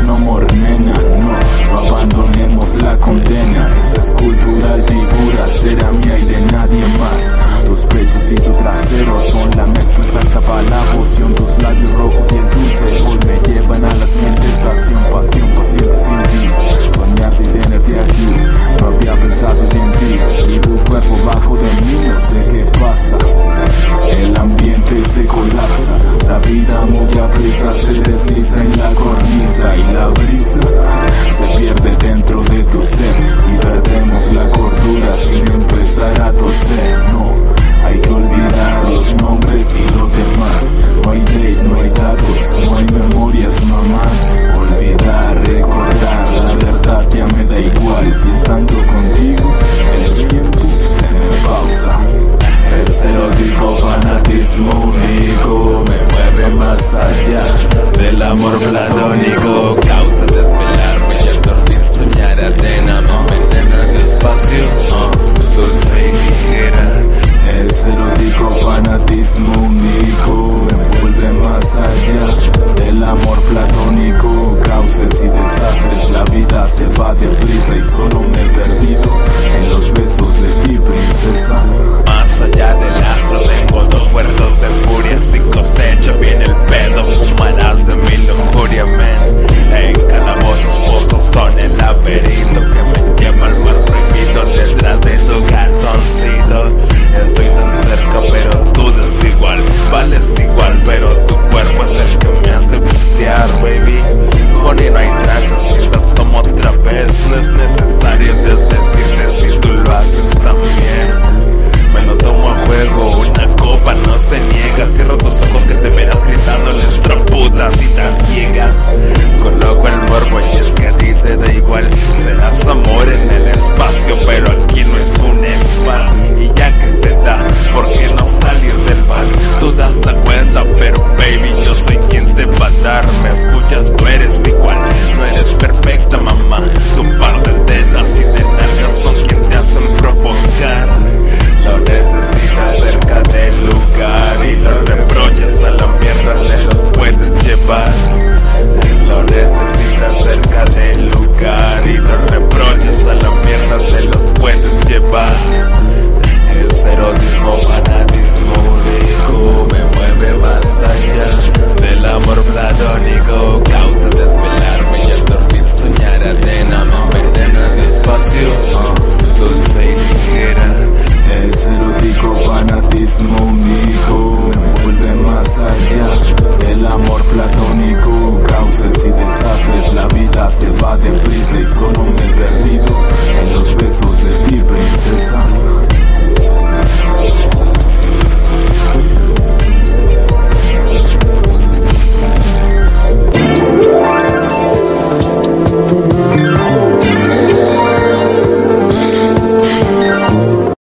no more, nena más allá del amor platónico. Causa desvelarme y al dormir soñar arena, envenenar despacio. Dulce y ligera, es erótico fanatismo único. Envuelve más allá del amor platónico. Causes y desastres, la vida se va deprisa y solo